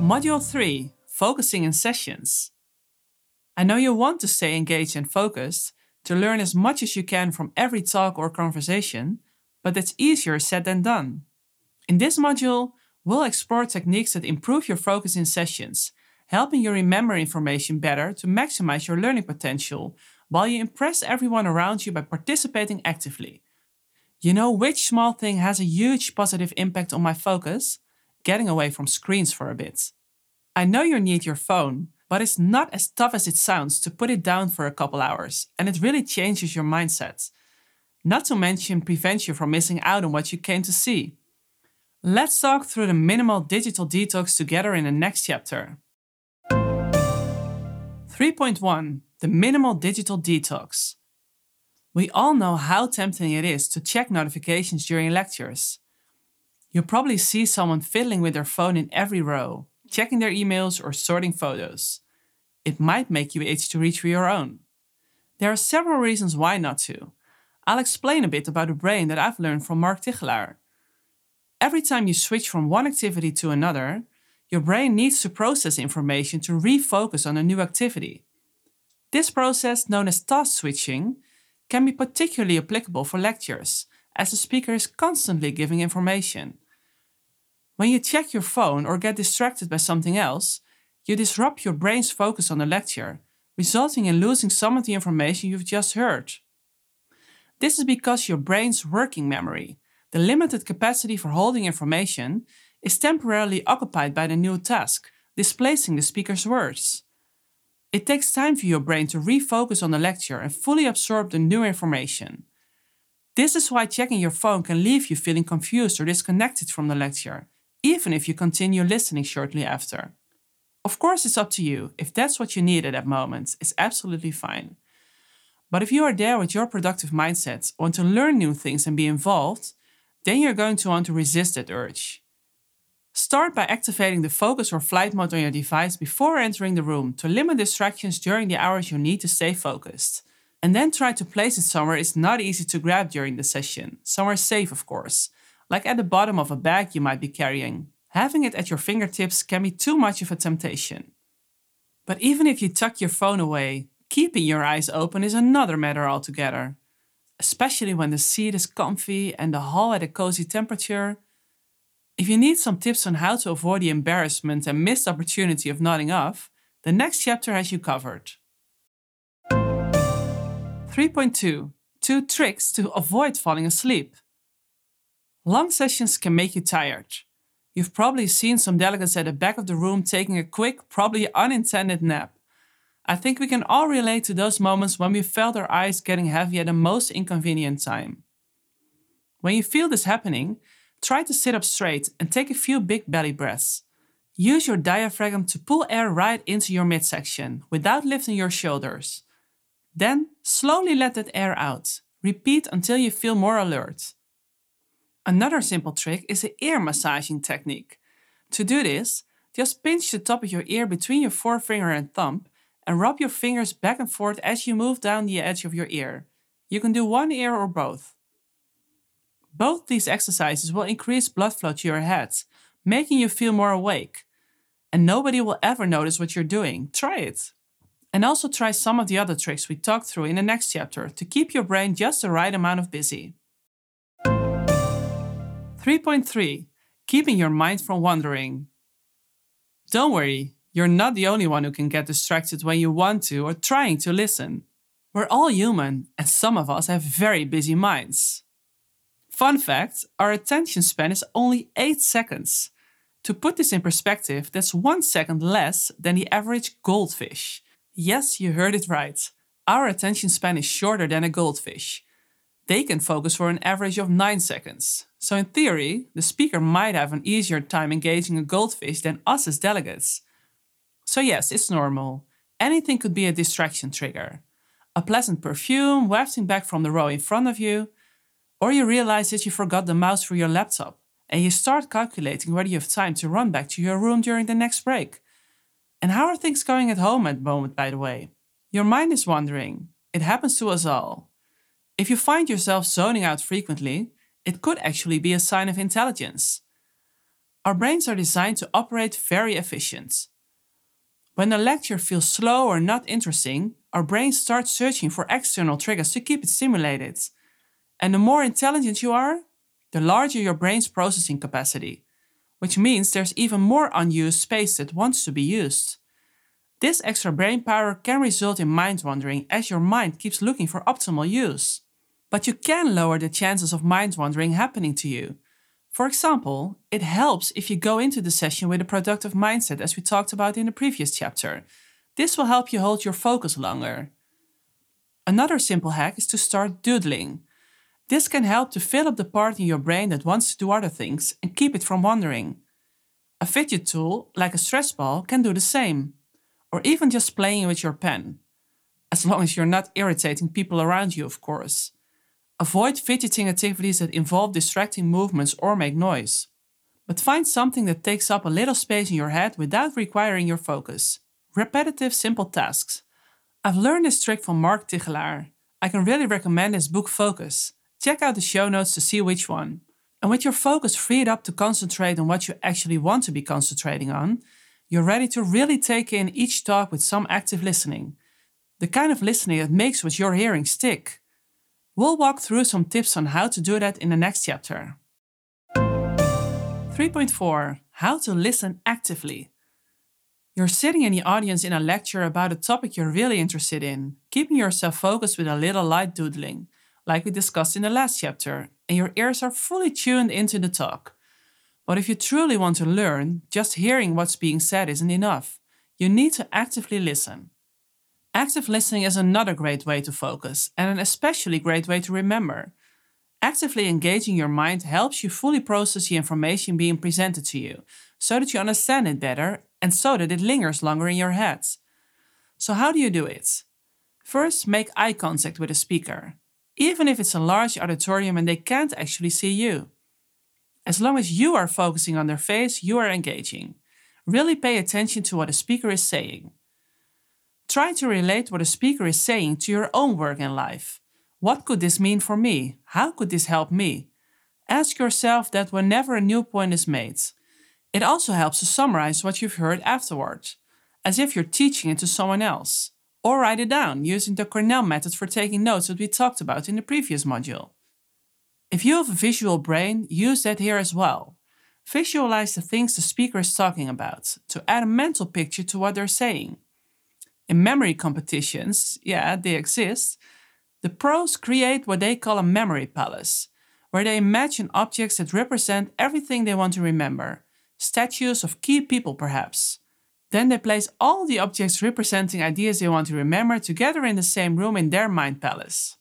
Module 3 Focusing in Sessions. I know you want to stay engaged and focused to learn as much as you can from every talk or conversation, but that's easier said than done. In this module, we'll explore techniques that improve your focus in sessions, helping you remember information better to maximize your learning potential while you impress everyone around you by participating actively. You know which small thing has a huge positive impact on my focus? Getting away from screens for a bit. I know you need your phone, but it's not as tough as it sounds to put it down for a couple hours, and it really changes your mindset. Not to mention prevents you from missing out on what you came to see. Let's talk through the minimal digital detox together in the next chapter. 3.1 The Minimal Digital Detox. We all know how tempting it is to check notifications during lectures. You probably see someone fiddling with their phone in every row, checking their emails or sorting photos. It might make you itch to reach for your own. There are several reasons why not to. I'll explain a bit about the brain that I've learned from Mark Tigchelaar. Every time you switch from one activity to another, your brain needs to process information to refocus on a new activity. This process, known as task switching, can be particularly applicable for lectures, as the speaker is constantly giving information. When you check your phone or get distracted by something else, you disrupt your brain's focus on the lecture, resulting in losing some of the information you've just heard. This is because your brain's working memory, the limited capacity for holding information, is temporarily occupied by the new task, displacing the speaker's words. It takes time for your brain to refocus on the lecture and fully absorb the new information. This is why checking your phone can leave you feeling confused or disconnected from the lecture, even if you continue listening shortly after. Of course, it's up to you. If that's what you need at that moment, it's absolutely fine. But if you are there with your productive mindset, want to learn new things and be involved, then you're going to want to resist that urge. Start by activating the focus or flight mode on your device before entering the room to limit distractions during the hours you need to stay focused. And then try to place it somewhere it's not easy to grab during the session, somewhere safe, of course, like at the bottom of a bag you might be carrying. Having it at your fingertips can be too much of a temptation. But even if you tuck your phone away, keeping your eyes open is another matter altogether. Especially when the seat is comfy and the hall at a cozy temperature, if you need some tips on how to avoid the embarrassment and missed opportunity of nodding off, the next chapter has you covered. 3.2 Two tricks to avoid falling asleep. Long sessions can make you tired. You've probably seen some delegates at the back of the room taking a quick, probably unintended nap. I think we can all relate to those moments when we felt our eyes getting heavy at the most inconvenient time. When you feel this happening, Try to sit up straight and take a few big belly breaths. Use your diaphragm to pull air right into your midsection without lifting your shoulders. Then slowly let that air out. Repeat until you feel more alert. Another simple trick is the ear massaging technique. To do this, just pinch the top of your ear between your forefinger and thumb and rub your fingers back and forth as you move down the edge of your ear. You can do one ear or both. Both these exercises will increase blood flow to your head, making you feel more awake. And nobody will ever notice what you're doing. Try it. And also try some of the other tricks we talked through in the next chapter to keep your brain just the right amount of busy. 3.3 Keeping your mind from wandering. Don't worry, you're not the only one who can get distracted when you want to or trying to listen. We're all human, and some of us have very busy minds. Fun fact our attention span is only 8 seconds. To put this in perspective, that's one second less than the average goldfish. Yes, you heard it right. Our attention span is shorter than a goldfish. They can focus for an average of 9 seconds. So, in theory, the speaker might have an easier time engaging a goldfish than us as delegates. So, yes, it's normal. Anything could be a distraction trigger. A pleasant perfume wafting back from the row in front of you, or you realize that you forgot the mouse for your laptop and you start calculating whether you have time to run back to your room during the next break. And how are things going at home at the moment, by the way? Your mind is wandering. It happens to us all. If you find yourself zoning out frequently, it could actually be a sign of intelligence. Our brains are designed to operate very efficient. When a lecture feels slow or not interesting, our brains start searching for external triggers to keep it stimulated. And the more intelligent you are, the larger your brain's processing capacity, which means there's even more unused space that wants to be used. This extra brain power can result in mind wandering as your mind keeps looking for optimal use. But you can lower the chances of mind wandering happening to you. For example, it helps if you go into the session with a productive mindset, as we talked about in the previous chapter. This will help you hold your focus longer. Another simple hack is to start doodling. This can help to fill up the part in your brain that wants to do other things and keep it from wandering. A fidget tool, like a stress ball, can do the same, or even just playing with your pen. As long as you're not irritating people around you, of course. Avoid fidgeting activities that involve distracting movements or make noise. But find something that takes up a little space in your head without requiring your focus. Repetitive, simple tasks. I've learned this trick from Mark Tigchelaar. I can really recommend his book Focus. Check out the show notes to see which one. And with your focus freed up to concentrate on what you actually want to be concentrating on, you're ready to really take in each talk with some active listening. The kind of listening that makes what you're hearing stick. We'll walk through some tips on how to do that in the next chapter. 3.4 How to listen actively. You're sitting in the audience in a lecture about a topic you're really interested in, keeping yourself focused with a little light doodling like we discussed in the last chapter, and your ears are fully tuned into the talk. But if you truly want to learn, just hearing what's being said isn't enough. You need to actively listen. Active listening is another great way to focus, and an especially great way to remember. Actively engaging your mind helps you fully process the information being presented to you, so that you understand it better and so that it lingers longer in your head. So, how do you do it? First, make eye contact with a speaker even if it's a large auditorium and they can't actually see you. As long as you are focusing on their face, you are engaging. Really pay attention to what a speaker is saying. Try to relate what a speaker is saying to your own work and life. What could this mean for me? How could this help me? Ask yourself that whenever a new point is made. It also helps to summarize what you've heard afterward, as if you're teaching it to someone else or write it down using the Cornell method for taking notes that we talked about in the previous module. If you have a visual brain, use that here as well. Visualize the things the speaker is talking about to add a mental picture to what they're saying. In memory competitions, yeah, they exist, the pros create what they call a memory palace, where they imagine objects that represent everything they want to remember, statues of key people perhaps. Then they place all the objects representing ideas they want to remember together in the same room in their mind palace.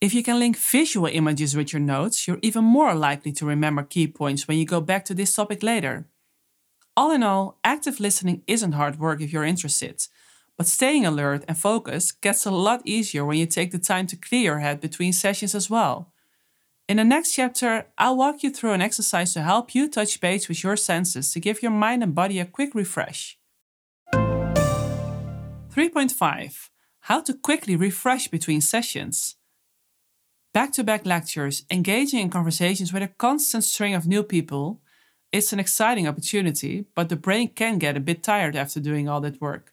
If you can link visual images with your notes, you're even more likely to remember key points when you go back to this topic later. All in all, active listening isn't hard work if you're interested, but staying alert and focused gets a lot easier when you take the time to clear your head between sessions as well. In the next chapter, I'll walk you through an exercise to help you touch base with your senses to give your mind and body a quick refresh. 3.5 How to quickly refresh between sessions. Back to back lectures, engaging in conversations with a constant string of new people, it's an exciting opportunity, but the brain can get a bit tired after doing all that work.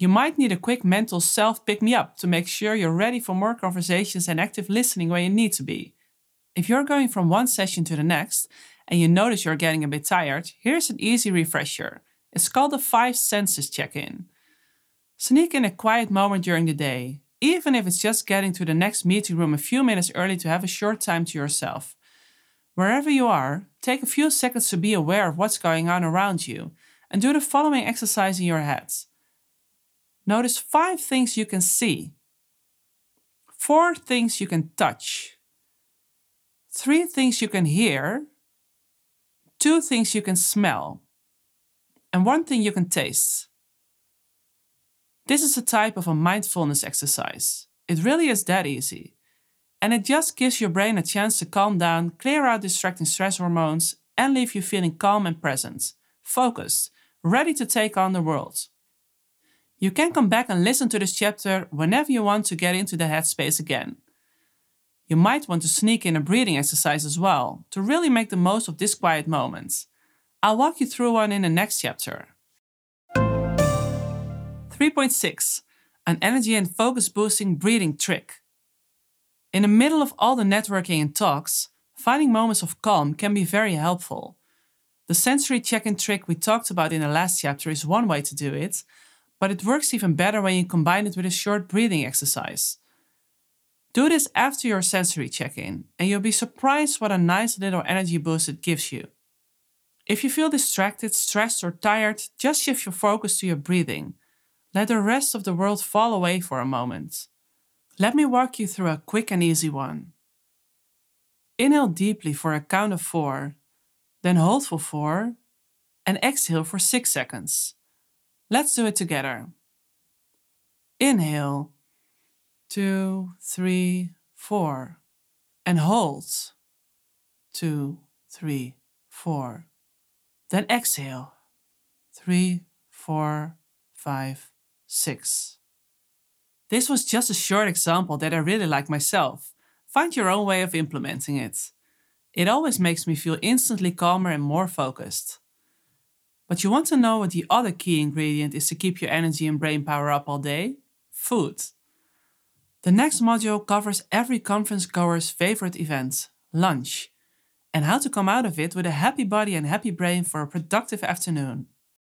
You might need a quick mental self pick me up to make sure you're ready for more conversations and active listening when you need to be. If you're going from one session to the next and you notice you're getting a bit tired, here's an easy refresher. It's called the five senses check in. Sneak in a quiet moment during the day, even if it's just getting to the next meeting room a few minutes early to have a short time to yourself. Wherever you are, take a few seconds to be aware of what's going on around you and do the following exercise in your head. Notice five things you can see, four things you can touch, three things you can hear, two things you can smell, and one thing you can taste. This is a type of a mindfulness exercise. It really is that easy. And it just gives your brain a chance to calm down, clear out distracting stress hormones, and leave you feeling calm and present, focused, ready to take on the world. You can come back and listen to this chapter whenever you want to get into the headspace again. You might want to sneak in a breathing exercise as well to really make the most of this quiet moment. I'll walk you through one in the next chapter. 3.6 An energy and focus boosting breathing trick. In the middle of all the networking and talks, finding moments of calm can be very helpful. The sensory check in trick we talked about in the last chapter is one way to do it, but it works even better when you combine it with a short breathing exercise. Do this after your sensory check in, and you'll be surprised what a nice little energy boost it gives you. If you feel distracted, stressed, or tired, just shift your focus to your breathing. Let the rest of the world fall away for a moment. Let me walk you through a quick and easy one. Inhale deeply for a count of four, then hold for four, and exhale for six seconds. Let's do it together. Inhale, two, three, four, and hold, two, three, four. Then exhale, three, four, five, six. This was just a short example that I really like myself. Find your own way of implementing it. It always makes me feel instantly calmer and more focused. But you want to know what the other key ingredient is to keep your energy and brain power up all day? Food. The next module covers every conference goer's favorite event, lunch, and how to come out of it with a happy body and happy brain for a productive afternoon.